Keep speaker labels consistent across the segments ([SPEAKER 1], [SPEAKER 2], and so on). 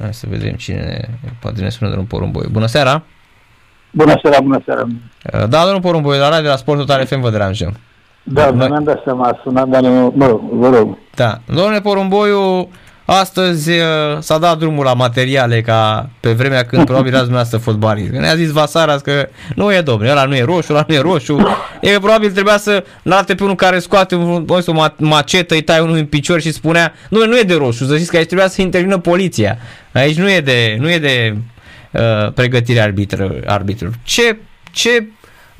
[SPEAKER 1] Hai să vedem cine poate ne spune domnul Porumboi. Bună seara!
[SPEAKER 2] Bună seara, bună seara!
[SPEAKER 1] Da, domnul Porumboi, la radio, la Sport Total FM vă deranjăm.
[SPEAKER 2] Da, Noi... mi-am dat seama, a sunat, dar mă rog, vă rog.
[SPEAKER 1] Da, domnule Porumboiu, Astăzi uh, s-a dat drumul la materiale ca pe vremea când probabil erați dumneavoastră fotbalist. Ne-a zis Vasaras că nu e domnule, ăla nu e roșu, ăla nu e roșu. E probabil trebuia să late pe unul care scoate un, o macetă, îi tai unul în picior și spunea nu, nu e de roșu, să știți că aici trebuia să intervină poliția. Aici nu e de, nu e de uh, pregătire arbitră, arbitru. Ce, ce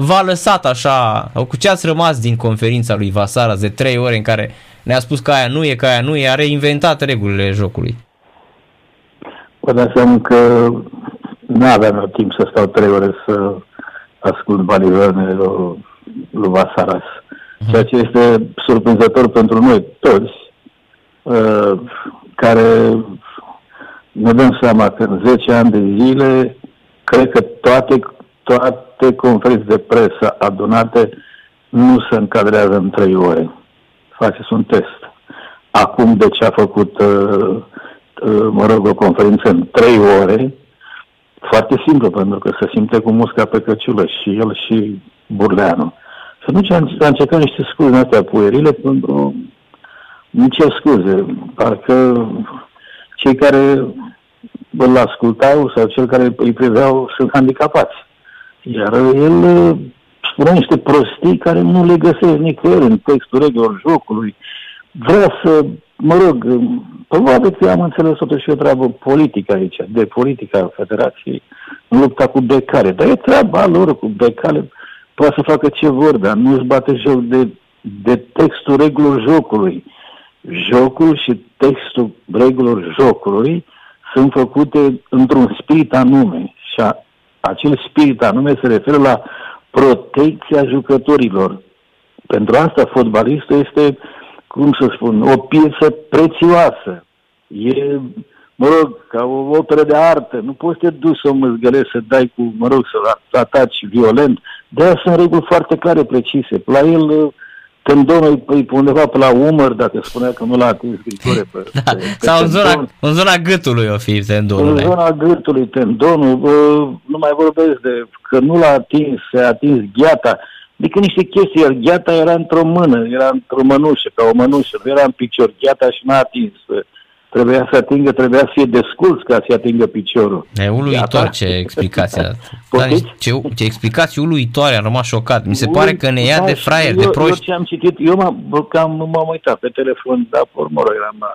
[SPEAKER 1] v-a lăsat așa, cu ce ați rămas din conferința lui Vasaras de trei ore în care ne-a spus că aia nu e, că aia nu e, a reinventat regulile jocului.
[SPEAKER 2] Vă dați seama că nu aveam timp să stau trei ore să ascult baliverne lui, lui Vasaras. Mhm. Ceea ce este surprinzător pentru noi toți, uh, care ne dăm seama că în 10 ani de zile, cred că toate, toate conferințe de presă adunate nu se încadrează în trei ore faceți un test. Acum de ce a făcut, uh, uh, mă rog, o conferință în trei ore, foarte simplu, pentru că se simte cu musca pe căciulă și el și Burleanu. Și atunci a încercat niște scuze astea puerile pentru... Nu ce scuze, parcă cei care îl ascultau sau cel care îi priveau sunt handicapați. Iar el spunea niște prostii care nu le găsesc nicăieri în textul regulilor jocului. Vrea să, mă rog, probabil că am înțeles totuși o treabă politică aici, de politica Federației, în lupta cu becare. Dar e treaba lor cu becare, poate să facă ce vor, dar nu își bate joc de, de textul regulilor jocului. Jocul și textul regulilor jocului sunt făcute într-un spirit anume și a, acel spirit anume se referă la protecția jucătorilor. Pentru asta fotbalistul este, cum să spun, o piesă prețioasă. E, mă rog, ca o operă de artă. Nu poți să te duci să o măzgălești, să dai cu, mă rog, să ataci violent. De aia sunt reguli foarte clare, precise. La el tendonul e undeva pe la umăr, dacă spunea că nu l-a atins grigore pe,
[SPEAKER 1] da. pe, pe Sau în zona, în zona gâtului o fi tendonul.
[SPEAKER 2] În zona gâtului tendonul, bă, nu mai vorbesc de că nu l-a atins, se a atins gheata. Adică niște chestii, iar gheata era într-o mână, era într-o mănușă, ca o mănușă, nu era în picior, gheata și n-a atins. Trebuia să atingă, trebuia să fie desculț ca să atingă piciorul.
[SPEAKER 1] E uluitor ce explicație a da, ce, ce explicație uluitoare, am rămas șocat. Mi se Ui, pare că ne ia da, de fraier, eu, de proști.
[SPEAKER 2] Eu ce am citit, eu m-am, cam, m-am uitat pe telefon, dar pe urmă eram la,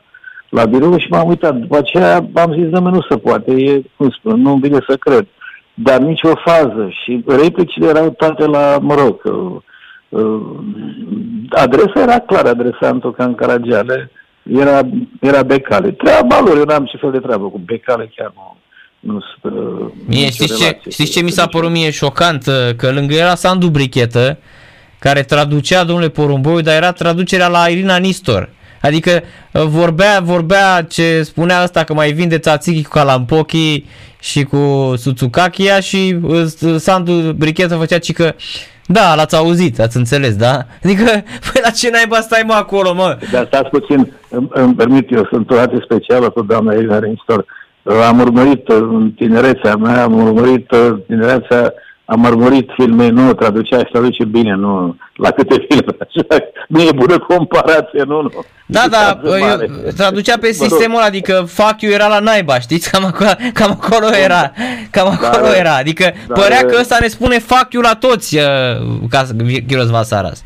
[SPEAKER 2] la birou și m-am uitat. După aceea am zis, nu se poate, e, cum spun, nu vine să cred. Dar nici o fază și replicile erau toate la, mă rog, uh, uh, adresa era clară, adresantul în Caragiale, era, era becale. Treaba lor, eu n-am ce fel de treabă cu becale, chiar nu. Nu
[SPEAKER 1] uh, mie, știți ce, știți ce mi s-a părut mie șocant? Uh, că lângă era Sandu Brichetă, care traducea domnule Porumboiu, dar era traducerea la Irina Nistor. Adică uh, vorbea, vorbea ce spunea asta că mai vinde tzatziki cu Kalampoki și cu Sutsukakia și Sandu Brichetă făcea ci că da, l-ați auzit, ați înțeles, da? Adică, păi la ce naiba stai mă acolo, mă?
[SPEAKER 2] Dar stați puțin, îmi, îmi permit, eu sunt o dată specială cu doamna Elena Reinstor. Am urmărit în tinerețea mea, am urmărit tinerețea am urmărit filme, nu, traducea și traduce bine, nu, la câte filme, așa, nu e bună comparație, nu, nu.
[SPEAKER 1] Da, da, eu, traducea pe sistemul ăla, adică fuck you era la naiba, știți, cam acolo, cam acolo era, cam acolo dar, era, adică dar, părea că ăsta ne spune fuck you la toți, uh, ca Ghiros Vasaras.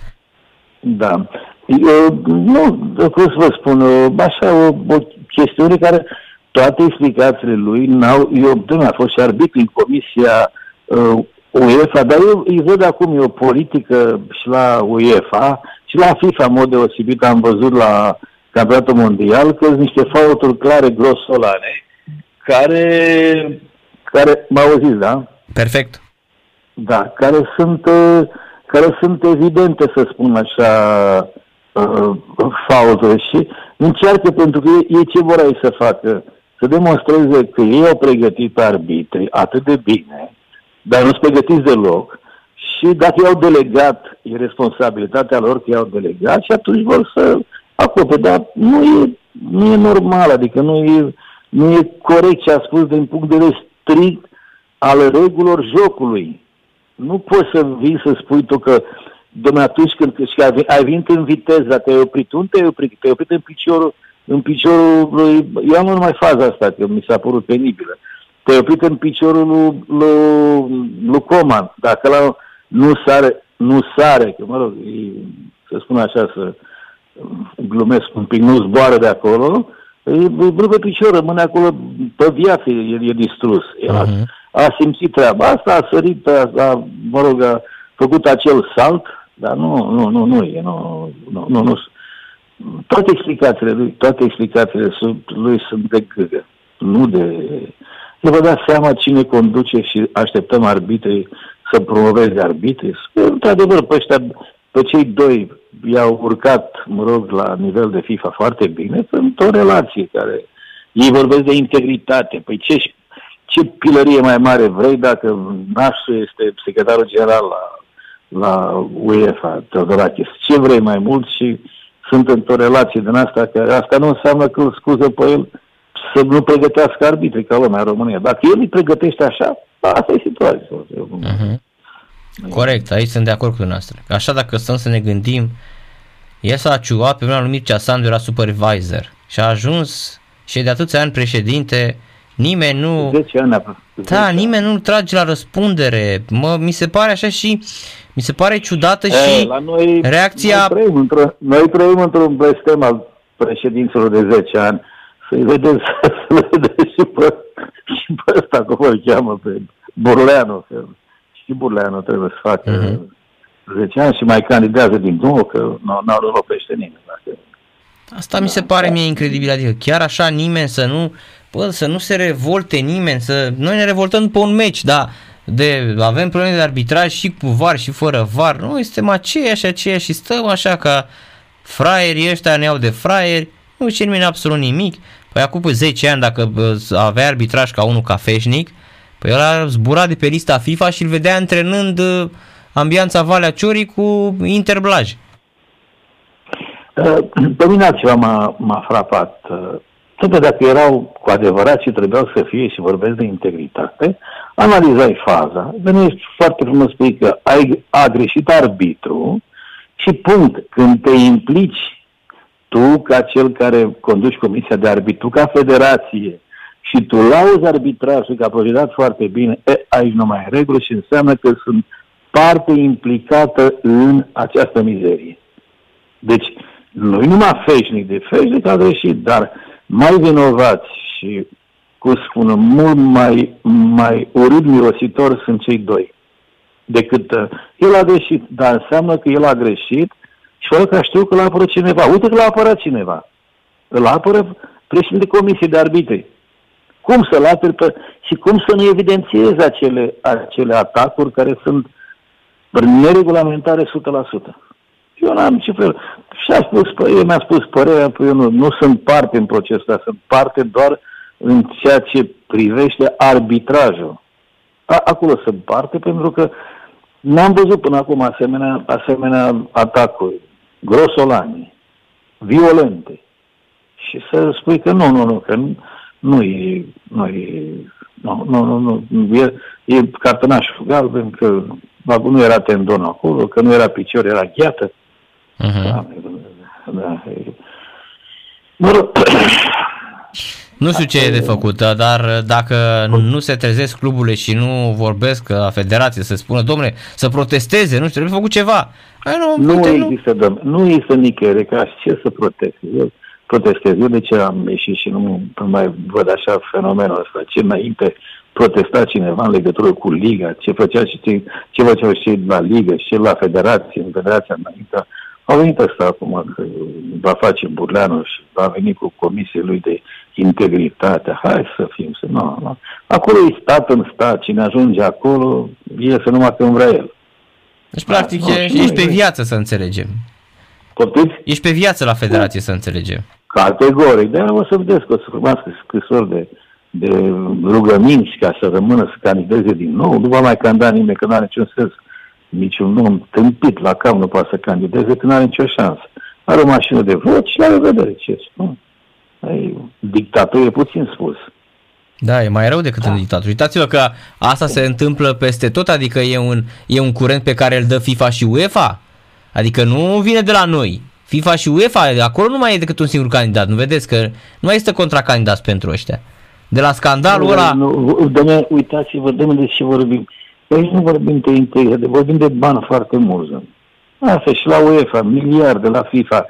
[SPEAKER 2] Da, eu, nu, cum să vă spun, așa, o, o chestiune care toate explicațiile lui, n-au, eu, domnule, a fost și arbitru în comisia uh, UEFA, dar eu îi văd acum, e o politică și la UEFA și la FIFA, în mod deosebit, am văzut la campionatul mondial, că sunt niște fauturi clare, grosolane, care, care m-au auzit, da?
[SPEAKER 1] Perfect.
[SPEAKER 2] Da, care sunt, uh, care sunt evidente, să spun așa, uh, fauturi și încearcă, pentru că ei, ce vor aici să facă? Să demonstreze că ei au pregătit arbitri atât de bine, dar nu sunt pregătiți deloc și dacă i-au delegat, e responsabilitatea lor că i-au delegat și atunci vor să acopere, dar nu e, nu e normal, adică nu e, nu e corect ce a spus din punct de vedere strict al regulilor jocului. Nu poți să vii să spui tu că, domnule, atunci când și ai, ai venit în viteză, te-ai oprit, unde te-ai oprit? Te-ai oprit în piciorul, în piciorul lui, eu nu numai faza asta, că mi s-a părut penibilă. Te-ai oprit în piciorul lui, lui, lui Coman. Dacă la nu sare, nu sare, că mă rog, e, să spun așa, să glumesc un pic, nu zboară de acolo, e pe picior, rămâne acolo pe viață, el e distrus. El uh-huh. a, mhm. a simțit treaba asta, a sărit, a, a, mă rog, a făcut acel salt, dar nu, nu, nu, nu e, nu, nu, nu, nu. Toate explicațiile lui, toate explicațiile lui sunt de gâgă, nu de... să vă dați seama cine conduce și așteptăm arbitrii să promoveze arbitrii. Într-adevăr, pe ăștia, pe cei doi i-au urcat, mă rog, la nivel de FIFA foarte bine, sunt o relație care... Ei vorbesc de integritate. Păi ce, ce pilărie mai mare vrei dacă nașul este secretarul general la, la UEFA, Teodorakis? Ce vrei mai mult și sunt într-o relație din asta, că asta nu înseamnă că îl scuză pe el să nu pregătească arbitrii ca lumea în România. Dacă el îi pregătește așa, asta e situația. Uh-huh.
[SPEAKER 1] Corect, aici sunt de acord cu dumneavoastră. Așa dacă stăm să ne gândim, el s-a ciuat pe un anumit Ceasandu era supervisor și a ajuns și de atâția ani președinte, nimeni nu...
[SPEAKER 2] 10 ani
[SPEAKER 1] Da, ani. nimeni nu trage la răspundere. Mă, mi se pare așa și mi se pare ciudată e, și la noi, reacția...
[SPEAKER 2] Noi trăim, într-o, noi trăim într-un blestem al președinților de 10 ani. Să-i vedeți, să-l vedeți și pe, și pe ăsta, cum îl cheamă, pe Burleanu și Burleanu trebuie să facă uh-huh. 10 ani și mai candidează din nou, că nu, nu lopește nimeni. Dacă...
[SPEAKER 1] Asta mi se pare mie incredibil, adică chiar așa nimeni să nu, bă, să nu se revolte nimeni, să noi ne revoltăm după un meci, da, de, avem probleme de arbitraj și cu var și fără var, noi suntem aceiași, aceiași și stăm așa ca fraierii ăștia ne iau de fraieri, nu știe nimeni absolut nimic. Păi acum 10 ani dacă avea arbitraj ca unul cafeșnic, Păi el a zburat de pe lista FIFA și îl vedea antrenând uh, ambianța Valea Ciorii cu Interblaj.
[SPEAKER 2] Uh, pe mine altceva m-a, m-a frapat. Uh, Tot dacă erau cu adevărat și trebuiau să fie și vorbesc de integritate, analizai faza, venești foarte frumos spui că ai, a greșit arbitru și punct. Când te implici tu ca cel care conduci comisia de arbitru, ca federație, și tu lauzi arbitrajul că a procedat foarte bine, e, aici nu mai e regulă și înseamnă că sunt parte implicată în această mizerie. Deci, nu numai feșnic de feșnic a greșit, dar mai vinovați și, cum spună, mult mai, mai urât mirositor sunt cei doi decât uh, el a greșit, dar înseamnă că el a greșit și fără că știu că l-a apărat cineva. Uite că l-a apărat cineva. Îl apără președinte comisie de arbitri cum să-l aperi pe, și cum să nu evidențiezi acele, acele atacuri care sunt neregulamentare 100%. Eu n-am ce fel. Și a spus, eu mi-a spus părerea, eu nu, nu sunt parte în procesul ăsta, sunt parte doar în ceea ce privește arbitrajul. A, acolo sunt parte pentru că n-am văzut până acum asemenea, asemenea atacuri grosolane, violente. Și să spui că nu, nu, nu, că nu, nu e, nu e, nu, nu, nu, nu e, e cartonașul galben, că nu era tendon acolo, că nu era picior, era gheată. Uh-huh. Da, da, e... Mă rog,
[SPEAKER 1] nu știu ce e de făcut, dar dacă nu se trezesc cluburile și nu vorbesc la federație să spună, domnule, să protesteze, nu știu, trebuie făcut ceva.
[SPEAKER 2] Ai, nu, nu uite, există, nu. nu există nicăieri ca ce să protesteze protestez. Eu de ce am ieșit și nu, nu mai văd așa fenomenul ăsta? Ce înainte protesta cineva în legătură cu Liga, ce făcea și ce, ce făceau și la Liga și la Federație, în Federația înainte. Au venit ăsta acum că va face Burleanu și va veni cu comisiei lui de integritate. Hai să fim, să nu, nu. Acolo e stat în stat, cine ajunge acolo, iese numai când vrea el.
[SPEAKER 1] Deci, practic, da, ești pe viață, să înțelegem.
[SPEAKER 2] Poftiți?
[SPEAKER 1] Ești pe viață la Federație, să înțelegem.
[SPEAKER 2] Categoric. De o să vedeți că o să primească scrisori de, de rugăminți ca să rămână să candideze din nou. Nu va mai candida nimeni, că nu are niciun sens. Niciun om tâmpit la cap nu poate să candideze, că nu are nicio șansă. Are o mașină de vot și la revedere. Ce spun? Dictatul e puțin spus.
[SPEAKER 1] Da, e mai rău decât da. în dictatul. Uitați-vă că asta se întâmplă peste tot, adică e un, e un curent pe care îl dă FIFA și UEFA. Adică nu vine de la noi. FIFA și UEFA, acolo nu mai e decât un singur candidat. Nu vedeți că nu mai este contracandidat pentru ăștia. De la scandalul ăla...
[SPEAKER 2] Nu, doamne, uitați-vă, de de ce vorbim. Păi nu vorbim de integritate, vorbim de bani foarte mulți. Asta și la UEFA, miliarde, la FIFA,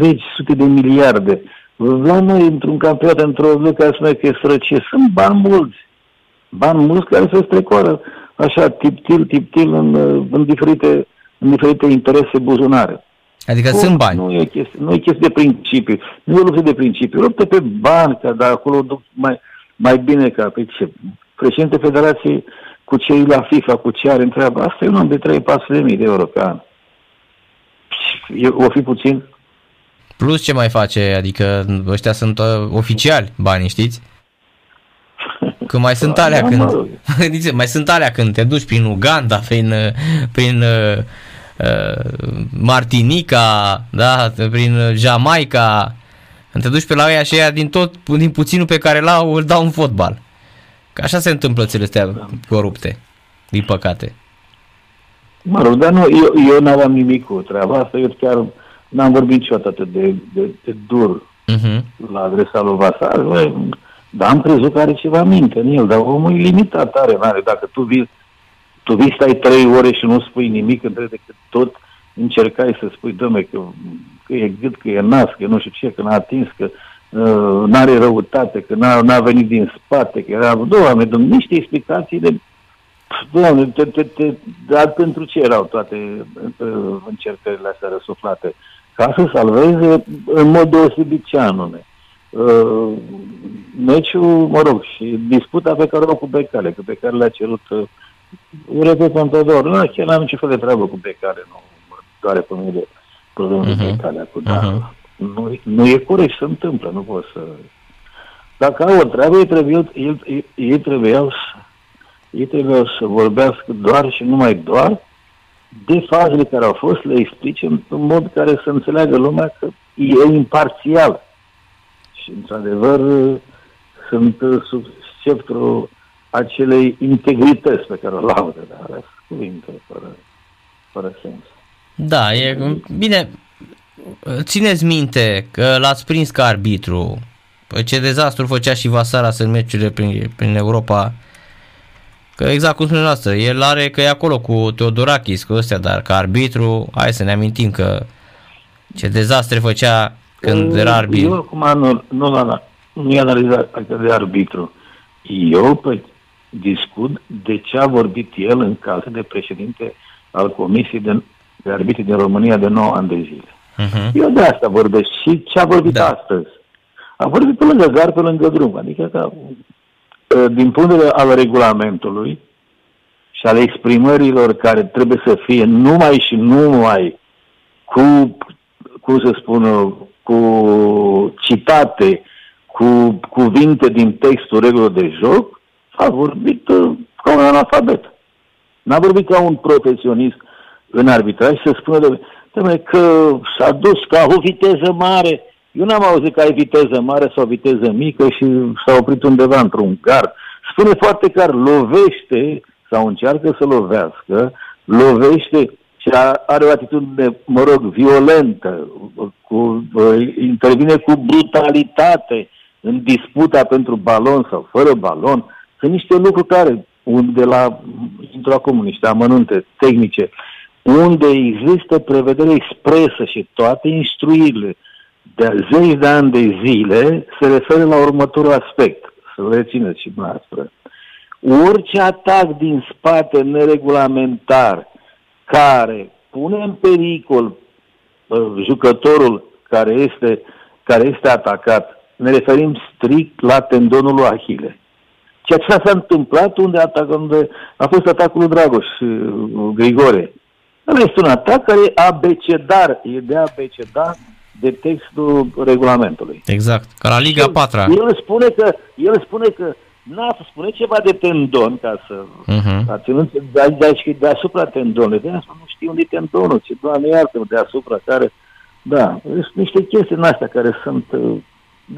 [SPEAKER 2] zeci, sute de miliarde. La noi, într-un campionat, într-o zi care spune că e sărăcie, sunt bani mulți. Bani mulți care se strecoară așa, tip-til, tip-til, în, în, diferite, în diferite interese buzunare.
[SPEAKER 1] Adică nu, sunt bani.
[SPEAKER 2] Nu e, chestie, nu e chestie de principiu. Nu e o luptă de principiu. Luptă pe bani, că dar acolo duc mai, mai bine ca pe ce. Președinte Federației cu cei la FIFA, cu ce are întreabă, asta e un om de 3-4 de mii de euro pe an. O fi puțin?
[SPEAKER 1] Plus ce mai face? Adică ăștia sunt uh, oficiali banii, știți? Că mai sunt alea când, mai sunt alea când te duci prin Uganda, prin, uh, prin uh, uh, Martinica, da, prin Jamaica, când te duci pe la ea și ea din tot, din puținul pe care l-au, îl dau un fotbal. Că așa se întâmplă țările astea da. corupte, din păcate.
[SPEAKER 2] Mă rog, dar nu, eu, eu n-aveam nimic cu treaba asta, eu chiar n-am vorbit niciodată atât de, de, de dur uh-huh. la adresa lui Vasar, dar am crezut că are ceva minte în el, dar omul e limitat, are, are. Dacă tu vii, tu vii stai trei ore și nu spui nimic, între decât tot încercai să spui, domne, că, că e gât, că e nas, că nu știu ce, că n-a atins, că uh, n-are răutate, că n-a, n-a venit din spate, că era, doamne, domne, niște explicații de Doamne, te, te, te, dar pentru ce erau toate uh, încercările astea răsuflate? Ca să salveze în mod deosebit ce anume. Uh, meciul, mă rog, și disputa pe care o cu Becale, că pe care le-a cerut uh, repet întotdeauna, nu, chiar n-am niciun fel de treabă cu Becale, nu mă doare pe mine de problemă uh-huh. Mhm. Becale, cu, dar uh-huh. nu, nu e corect, se întâmplă, nu pot să... Dacă au o treabă, ei trebuiau, ei, ei, ei trebuiau să ei trebuie să vorbească doar și numai doar de fazele care au fost, le explice în mod care să înțeleagă lumea că e imparțial. Și, într-adevăr, sunt sub sceptrul acelei integrități pe care o laudă, dar cuvinte fără, fără sens.
[SPEAKER 1] Da, e bine. Țineți minte că l-ați prins ca arbitru. Păi ce dezastru făcea și Vasara să meciurile prin, prin Europa Că exact cum spune noastră, el are că e acolo cu Teodorakis, cu ăstea, dar ca arbitru, hai să ne amintim că ce dezastre făcea când era arbitru.
[SPEAKER 2] Eu acum nu, nu, nu, nu i analizat de arbitru. Eu pe, discut de ce a vorbit el în calitate de președinte al Comisiei de, de Arbitri din România de 9 ani de zile. Uh-huh. Eu de asta vorbesc și ce a vorbit da. astăzi. A vorbit pe lângă gar, pe lângă drum. Adică ca Ă, din punct de vedere al regulamentului și ale exprimărilor care trebuie să fie numai și numai cu, cum să spun, cu citate, cu cuvinte din textul regulilor de joc, a vorbit ă, ca un analfabet. N-a vorbit ca un profesionist în arbitraj să spună de, că s-a dus ca o viteză mare eu n-am auzit că ai viteză mare sau viteză mică și s-a oprit undeva într-un gard. Spune foarte clar, lovește sau încearcă să lovească, lovește și are o atitudine, mă rog, violentă, cu, intervine cu brutalitate în disputa pentru balon sau fără balon. Sunt niște lucruri care, unde la, intru acum niște amănunte tehnice, unde există prevedere expresă și toate instruirile de zeci de ani de zile se referă la următorul aspect, să le rețineți și noastră. Orice atac din spate neregulamentar care pune în pericol uh, jucătorul care este, care este atacat, ne referim strict la tendonul lui Ahile. Ceea ce s-a întâmplat unde, atac, unde a fost atacul lui Dragoș uh, Grigore. Este un atac care e abecedar, e de abecedar de textul regulamentului.
[SPEAKER 1] Exact, ca la Liga 4
[SPEAKER 2] El spune că, el spune că n-a spune ceva de tendon ca să uh-huh. ca ținând, dar, dar și deasupra tendonului. De asta nu știu unde e tendonul, ce doamne iartă deasupra care, da, sunt niște chestii în astea care sunt uh,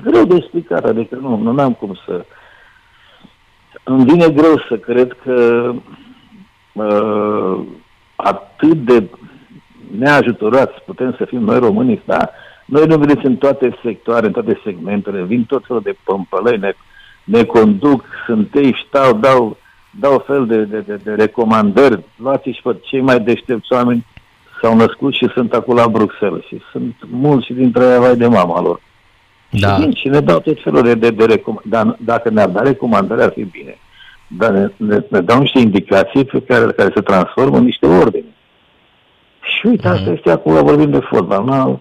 [SPEAKER 2] greu de explicat, adică nu, nu am cum să... Îmi vine greu să cred că uh, atât de neajutorați putem să fim noi românii, da? Noi nu veniți în toate sectoare, în toate segmentele, vin tot felul de pămpălăi, ne, ne conduc, sunt ei, stau, dau, dau fel de, de, de, de recomandări, luați-și pe cei mai deștepți oameni s-au născut și sunt acolo la Bruxelles și sunt mulți dintre ei vai de mama lor. Da. Și, vin, și ne dau tot felul de, de, de recomandări. Dar dacă ne-ar da recomandări, ar fi bine. Dar ne, ne, ne dau niște indicații pe care, care se transformă în niște ordine. Și uite, asta mm. este acolo, vorbim de fotbal, nu?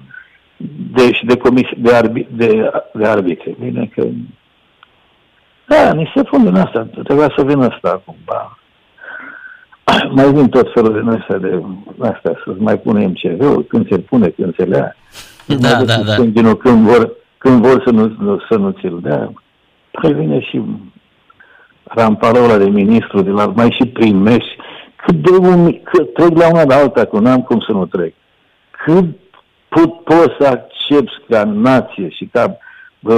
[SPEAKER 2] De, și de comisie, de, arbi, de, de arbitre. Bine că... Da, ni se pun din asta. Trebuia să vină asta cumva. Mai vin tot felul de noi de astea, să mai punem cv când se pune, când se lea.
[SPEAKER 1] Da, da, da.
[SPEAKER 2] Când, când vor, când vor să nu, să nu ți-l dea. Păi vine și ramparola de ministru de la mai și primești cât de umi, că trec la una la alta, că n-am cum să nu trec. Cât pot, poți să accepti ca nație și ca,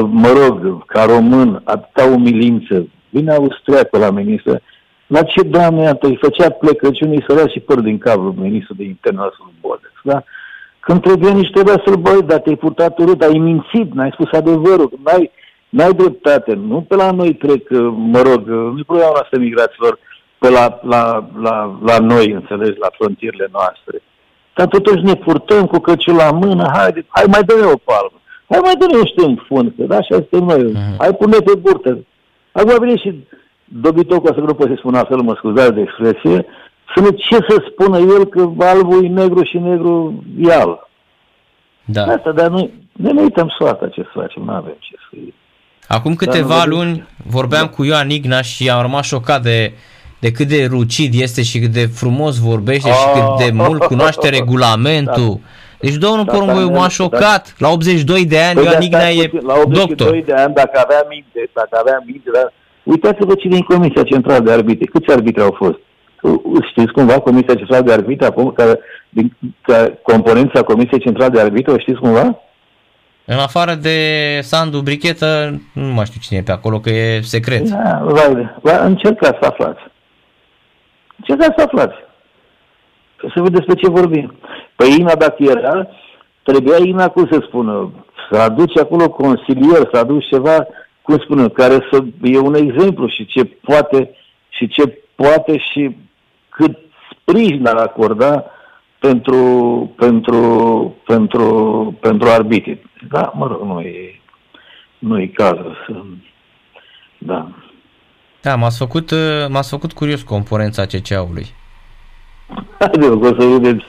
[SPEAKER 2] mă rog, ca român, atâta umilință. Vine austriacul la ministru, la ce doamne iată, îi făcea plecăciuni, îi sărea și păr din cap ministrul de interne al Bodex, da? Când trebuie niște trebuia să-l băi, dar te-ai purtat urât, ai mințit, n-ai spus adevărul, n-ai, n-ai dreptate, nu pe la noi trec, mă rog, nu-i problema noastră migraților, pe la, la, la, la noi, înțelegi, la frontierele noastre. Dar totuși ne purtăm cu căciul la mână, hai, hai mai dă o palmă, hai mai dă niște în fund, că da, așa suntem noi, uh-huh. hai pune pe burtă. Acum vine și dobitocul ăsta, nu pot să spun altfel, mă scuzați de expresie, să nu ce să spună el că albul e negru și negru e alb. Da. Asta, dar noi ne, ne uităm soarta ce să facem, nu avem ce să
[SPEAKER 1] Acum câteva luni vorbeam da. cu Ioan Ignaș și am rămas șocat de de cât de rucid este și cât de frumos vorbește oh. și cât de mult cunoaște regulamentul. Da. Deci domnul da, Porumboiu m-a șocat. La 82 de ani, păi Ioan Ignea e
[SPEAKER 2] La 82 doctor. de ani, dacă avea minte, dacă avea minte, dar uitați-vă cine e în Comisia Centrală de Arbitri. Câți arbitri au fost? Știți cumva Comisia Centrală de Arbitri, acum, care, din, ca componența Comisiei Centrale de Arbitri, o știți cumva?
[SPEAKER 1] În afară de Sandu Brichetă, nu mai știu cine e pe acolo, că e secret.
[SPEAKER 2] Da, vai, vai, încercați să aflați. Ce să aflați? Să vedeți despre ce vorbim. Păi Ina, dacă era, trebuia Ina, cum să spună, să aduce acolo consilier, să aduci ceva, cum spună, care să e un exemplu și ce poate și ce poate și cât sprijin ar acorda pentru, pentru, pentru, pentru arbitri. Da, mă rog, nu e, nu e cazul să... Da.
[SPEAKER 1] Da, m-ați făcut, uh, m-ați făcut curios componența CCA-ului.
[SPEAKER 2] Haide, o să vedeți.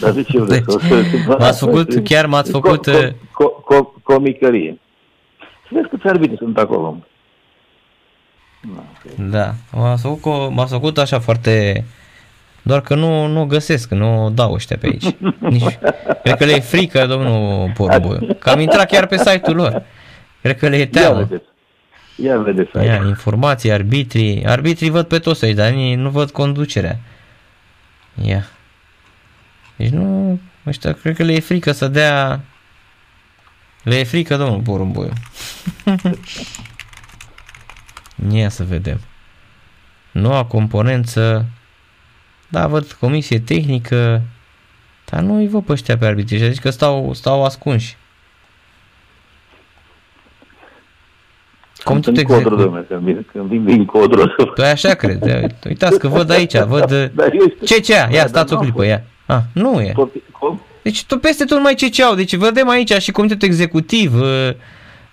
[SPEAKER 2] Dar de ce vreți? Deci,
[SPEAKER 1] m-ați făcut, chiar m-ați făcut...
[SPEAKER 2] Co, co, co, comicărie. Să vezi câți arbitri sunt acolo.
[SPEAKER 1] Da, m-ați făcut, m-ați făcut așa foarte... Doar că nu, nu găsesc, nu dau ăștia pe aici. Nici, cred că le e frică, domnul Porumboiu. Că am intrat chiar pe site-ul lor. Cred că le e teamă. Ia vedeți.
[SPEAKER 2] Ia vedeți aici.
[SPEAKER 1] Ia, informații, arbitrii. Arbitrii văd pe toți aici, dar nu văd conducerea. Ia. Deci nu, ăștia cred că le e frică să dea... Le e frică, domnul Porumboiu. Ia să vedem. Noua componență. Da, văd comisie tehnică. Dar nu îi văd pe ăștia pe arbitri. Adică stau, stau ascunși.
[SPEAKER 2] Cum tu te codru, domnule, când vin, când vin din codru.
[SPEAKER 1] Păi așa cred. Uitați că văd aici, văd... Ce ce Ia, stați o clipă, ia. Ah, nu e. Deci tu peste tot mai ce au. Deci vedem aici și comitetul executiv. Uh,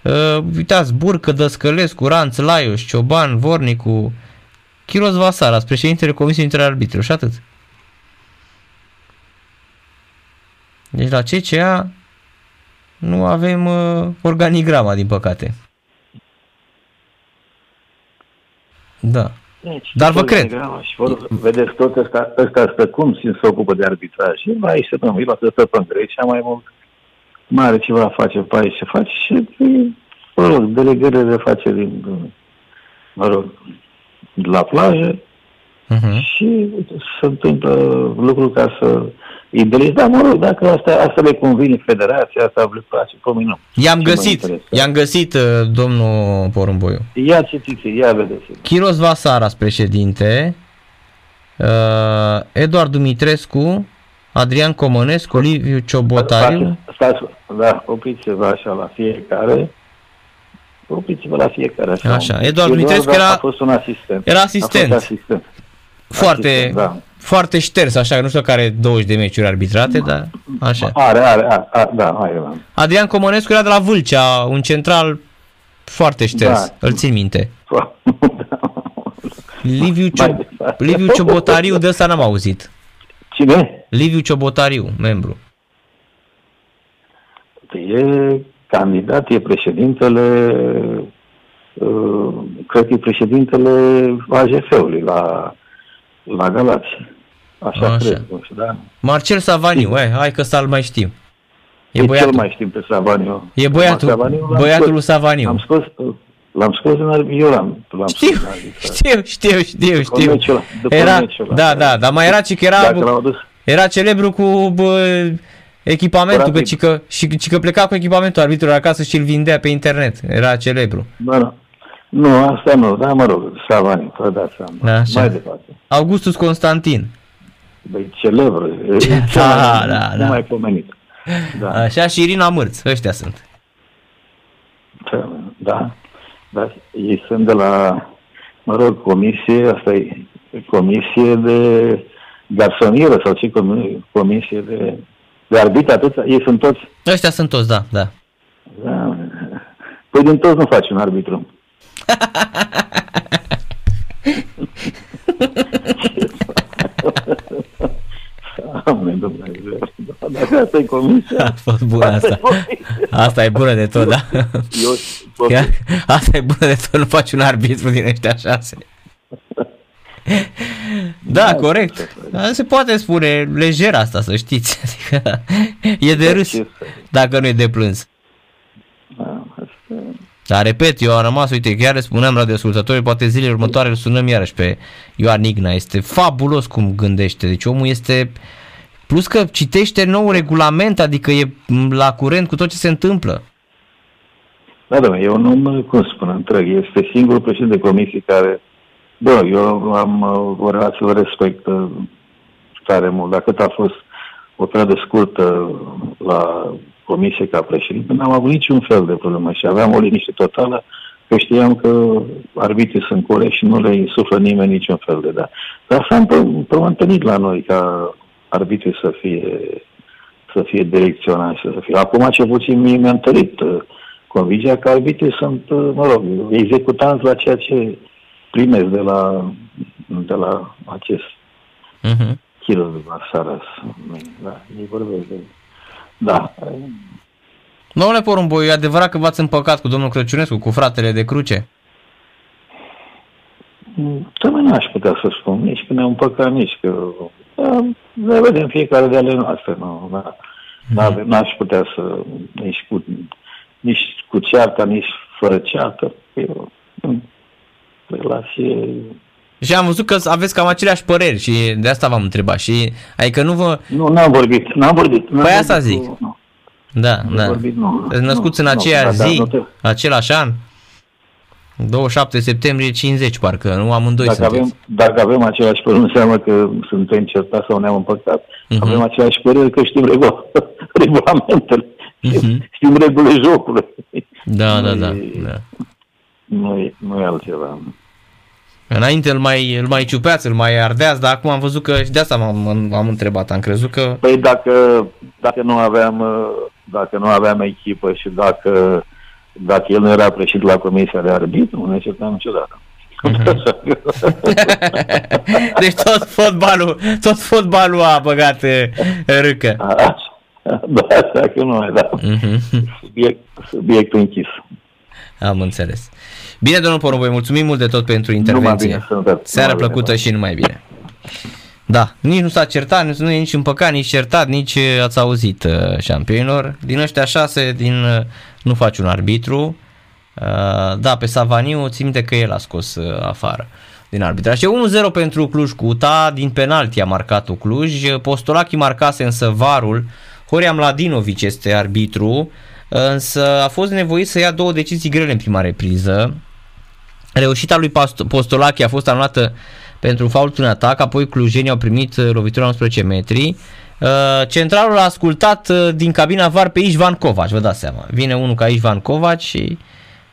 [SPEAKER 1] uh, uitați, Burcă, Dăscălescu, Ranț, Laios, Cioban, Vornicu, Chiros Vasaras, președintele Comisiei Inter Arbitru și atât. Deci la CCA nu avem uh, organigrama, din păcate. Da. Deci, Dar vă cred.
[SPEAKER 2] Și vor, vedeți, tot ăsta, ăsta stă cum și se ocupă de arbitraj. Și va aici să până, îi să stă în Grecia mai mult. Mai are ceva face pe aici ce face și, mă rog, delegările le face din, mă rog, de la plajă
[SPEAKER 1] Uh-huh.
[SPEAKER 2] și uite, se întâmplă lucruri ca să îi deliți. Dar mă rog, dacă asta, asta le convine federația, asta le place, pe mine nu.
[SPEAKER 1] I-am
[SPEAKER 2] Ce mă
[SPEAKER 1] găsit,
[SPEAKER 2] interesează?
[SPEAKER 1] i-am găsit, uh, domnul Porumboiu.
[SPEAKER 2] Ia citiți, ia vedeți.
[SPEAKER 1] Chiros Vasaras, președinte, uh, Eduard Dumitrescu, Adrian Comănescu, Liviu Ciobotariu.
[SPEAKER 2] Stați, da, opriți-vă așa la fiecare. Opriți-vă la fiecare așa.
[SPEAKER 1] Așa, Eduard Dumitrescu era-
[SPEAKER 2] A fost un asistent.
[SPEAKER 1] Era asistent.
[SPEAKER 2] A fost asistent.
[SPEAKER 1] Foarte,
[SPEAKER 2] Asistent, da.
[SPEAKER 1] Foarte șters, așa, nu știu care 20 de meciuri arbitrate, dar așa.
[SPEAKER 2] Are, are, are, are da, are. da.
[SPEAKER 1] Adrian Comănescu era de la Vâlcea, un central foarte șters,
[SPEAKER 2] Da.
[SPEAKER 1] îl țin minte.
[SPEAKER 2] Da.
[SPEAKER 1] Liviu,
[SPEAKER 2] Mai
[SPEAKER 1] Cio-
[SPEAKER 2] departe.
[SPEAKER 1] Liviu Ciobotariu, de ăsta n-am auzit.
[SPEAKER 2] Cine?
[SPEAKER 1] Liviu Ciobotariu, membru.
[SPEAKER 2] E candidat, e președintele, uh, cred că e președintele AGF-ului la, la Galați. Așa,
[SPEAKER 1] Așa.
[SPEAKER 2] cred, nu știu, da?
[SPEAKER 1] Marcel Savaniu, hai, hai că să-l mai știu. E
[SPEAKER 2] E cel
[SPEAKER 1] băiatul,
[SPEAKER 2] mai știm pe Savaniu.
[SPEAKER 1] e băiatul,
[SPEAKER 2] Savaniu l-am
[SPEAKER 1] băiatul lui
[SPEAKER 2] scos- L-am
[SPEAKER 1] Savaniu.
[SPEAKER 2] scos, l-am scos în arbitru, eu l-am, l-am
[SPEAKER 1] Știu,
[SPEAKER 2] scos în arbitru.
[SPEAKER 1] știu, știu, știu,
[SPEAKER 2] După
[SPEAKER 1] știu.
[SPEAKER 2] meciul ăla, după
[SPEAKER 1] Era,
[SPEAKER 2] meciul ăla.
[SPEAKER 1] da, da, dar mai era ci că era,
[SPEAKER 2] Dacă l-au adus,
[SPEAKER 1] era celebru cu bă, echipamentul, că,
[SPEAKER 2] Rapid.
[SPEAKER 1] ci că, și ci că pleca cu echipamentul arbitrului acasă și îl vindea pe internet. Era celebru.
[SPEAKER 2] bă, nu. Nu, asta nu, dar mă rog, Savaniu, vă dați seama.
[SPEAKER 1] Da, așa.
[SPEAKER 2] Mai departe.
[SPEAKER 1] Augustus Constantin.
[SPEAKER 2] Băi, celebru. e cel
[SPEAKER 1] Da,
[SPEAKER 2] mai-
[SPEAKER 1] da, da.
[SPEAKER 2] Mai pomenit. Da.
[SPEAKER 1] Așa și Irina Mârț, ăștia sunt.
[SPEAKER 2] Da, da, ei sunt de la, mă rog, comisie, asta e comisie de garsonieră sau ce comi- comisie de, de arbitru, atâția, ei sunt toți,
[SPEAKER 1] Ăștia sunt toți, da, da.
[SPEAKER 2] da, păi din toți nu faci un arbitru. Doamne Dumnezeu, dacă asta e comisia,
[SPEAKER 1] A fost bună asta. Asta e bună de tot, da.
[SPEAKER 2] eu,
[SPEAKER 1] Chiar, asta e bună de tot, nu faci un arbitru din ăștia șase. Da, corect. Dar Se poate spune lejer asta, să știți. Adică e de râs
[SPEAKER 2] Ce să-
[SPEAKER 1] dacă nu e de plâns.
[SPEAKER 2] da, asta-
[SPEAKER 1] Dar repet, eu am rămas, uite, chiar le spuneam radioascultătorii, poate zilele următoare îl sunăm iarăși pe Ioan Igna. Este fabulos cum gândește. Deci omul este... Plus că citește nou regulament, adică e la curent cu tot ce se întâmplă.
[SPEAKER 2] Da, da, e un om, cum spun, întreg. Este singurul președinte de comisie care, bă, eu am uh, o relație, o respect uh, tare mult. Dacă cât a fost o perioadă scurtă la comisie ca președinte, n-am avut niciun fel de problemă și aveam o liniște totală că știam că arbitrii sunt corecți și nu le insuflă nimeni niciun fel de da. Dar s-a întâ- s-a întâlnit la noi ca arbitrii să fie să fie direcționați, să fie. Acum, ce puțin, mie mi-a întărit uh, convingerea că arbitrii sunt, uh, mă rog, executanți la ceea ce primesc de la, de la acest
[SPEAKER 1] Uh-huh.
[SPEAKER 2] Chiros de Varsaras. Da, ei vorbesc de... Da,
[SPEAKER 1] Domnule Porumboi, e adevărat că v-ați împăcat cu domnul Crăciunescu, cu fratele de cruce?
[SPEAKER 2] Tocmai n-aș putea să spun, nici că ne-am împăcat, nici că... Da, ne vedem fiecare de ale noastre, nu, da. N-ave- N-aș putea să... Nici cu, nici cu cearta, nici fără ceartă. E o în relație...
[SPEAKER 1] Și am văzut că aveți cam aceleași păreri și de asta v-am întrebat. Și adică nu vă...
[SPEAKER 2] Nu, n-am vorbit, n-am vorbit. N-am
[SPEAKER 1] Păi asta
[SPEAKER 2] vorbit
[SPEAKER 1] zic.
[SPEAKER 2] Cu, nu,
[SPEAKER 1] Da,
[SPEAKER 2] n-am
[SPEAKER 1] da.
[SPEAKER 2] vorbit, nu.
[SPEAKER 1] Sunteți născuți
[SPEAKER 2] nu,
[SPEAKER 1] în
[SPEAKER 2] nu,
[SPEAKER 1] aceeași
[SPEAKER 2] da, da,
[SPEAKER 1] zi,
[SPEAKER 2] nu te-
[SPEAKER 1] același an? 27 septembrie 50, parcă, nu amândoi
[SPEAKER 2] Dacă
[SPEAKER 1] sunteți.
[SPEAKER 2] avem, dacă avem același păreri, nu înseamnă că suntem certați sau ne-am împăcat.
[SPEAKER 1] Mhm.
[SPEAKER 2] Avem același păreri că știm regula, regulamentele,
[SPEAKER 1] Mhm.
[SPEAKER 2] știm regulile jocului.
[SPEAKER 1] Da, da,
[SPEAKER 2] Nu
[SPEAKER 1] da,
[SPEAKER 2] e-
[SPEAKER 1] da.
[SPEAKER 2] Nu e, nu e altceva.
[SPEAKER 1] Înainte îl mai, îl mai ciupeați, îl mai ardeați, dar acum am văzut că și de asta m-am, am întrebat, am crezut că...
[SPEAKER 2] Păi dacă, dacă nu aveam uh, dacă nu aveam echipă și dacă dacă el nu era președinte la comisia de arbitru, nu ne certam niciodată.
[SPEAKER 1] Mhm. Deci tot fotbalul, tot fotbalul a băgat e, râcă.
[SPEAKER 2] Așa. Da, așa că nu mai da.
[SPEAKER 1] Mhm.
[SPEAKER 2] Subiect, subiect închis.
[SPEAKER 1] Am înțeles. Bine, domnul Porumboi, mulțumim mult de tot pentru
[SPEAKER 2] Numai
[SPEAKER 1] intervenție.
[SPEAKER 2] bine, sănătate.
[SPEAKER 1] Seară
[SPEAKER 2] Numai bine,
[SPEAKER 1] plăcută și numai bine. Da, nici nu s-a certat, nici- nu e nici împăcat, nici certat, nici uh, ați auzit uh, șampionilor. Din ăștia șase, din uh, nu faci un arbitru, Uh, da, pe Savaniu, țin minte că el a scos uh, afară din arbitraj. Și 1-0 pentru Cluj Cuta, din penalti a marcat Cluj. Postolachi marcase însă varul. Horia Mladinovic este arbitru, însă a fost nevoit să ia două decizii grele în prima repriză. Reușita lui Postolachi a fost anulată pentru fault în atac, apoi clujenii au primit lovitura 11 metri. Uh, centralul a ascultat uh, din cabina VAR pe Ișvan Kovac, vă dați seama. Vine unul ca Ișvan Kovac și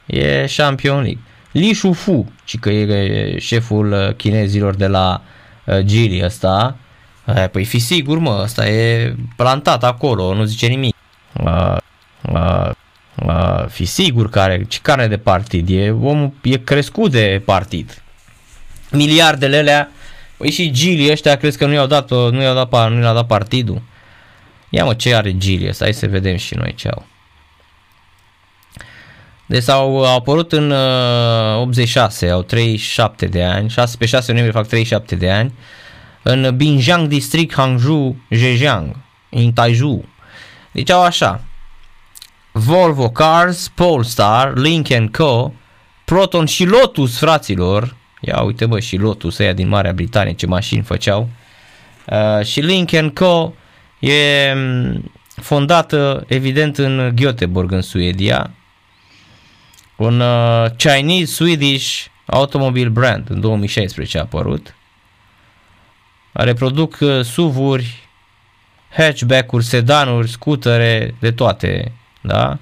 [SPEAKER 1] e Champion League. Li Shufu, și că e șeful uh, chinezilor de la Gili ăsta, păi fi sigur mă, ăsta e plantat acolo, nu zice nimic. Uh, uh, uh, fi sigur care, ce carne de partid, e, omul e crescut de partid. Miliardele alea Păi și Gili ăștia crezi că nu i-au dat, nu i-au dat, nu i-au dat partidul? Ia mă, ce are Gili ăsta? Hai să vedem și noi ce au. Deci au, au apărut în uh, 86, au 37 de ani, 6, pe 6 noiembrie fac 37 de ani, în Binjiang District Hangzhou, Zhejiang, în Taizhou. Deci au așa, Volvo Cars, Polestar, Lincoln Co, Proton și Lotus, fraților, Ia uite bă și Lotus ăia din Marea Britanie ce mașini făceau. Uh, și Lincoln Co. e mm, fondată evident în Göteborg în Suedia. Un uh, Chinese Swedish Automobile Brand în 2016 a apărut. Reproduc uh, SUV-uri, hatchback-uri, sedanuri, scutere, de toate, da?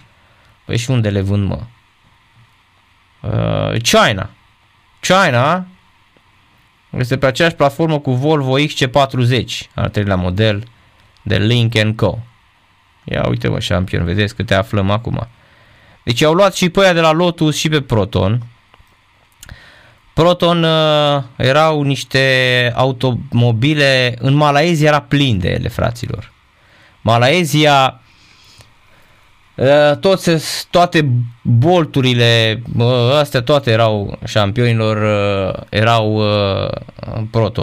[SPEAKER 1] Păi și unde le vând, mă? Uh, China. China este pe aceeași platformă cu Volvo XC40, al treilea model de Link Co. Ia uite mă, șampion, vedeți câte aflăm acum. Deci au luat și pe aia de la Lotus și pe Proton. Proton uh, erau niște automobile, în Malaezia era plin de ele, fraților. Malaezia Eh, toți, toate bolturile, astea toate erau șampionilor, eh, erau eh, proto.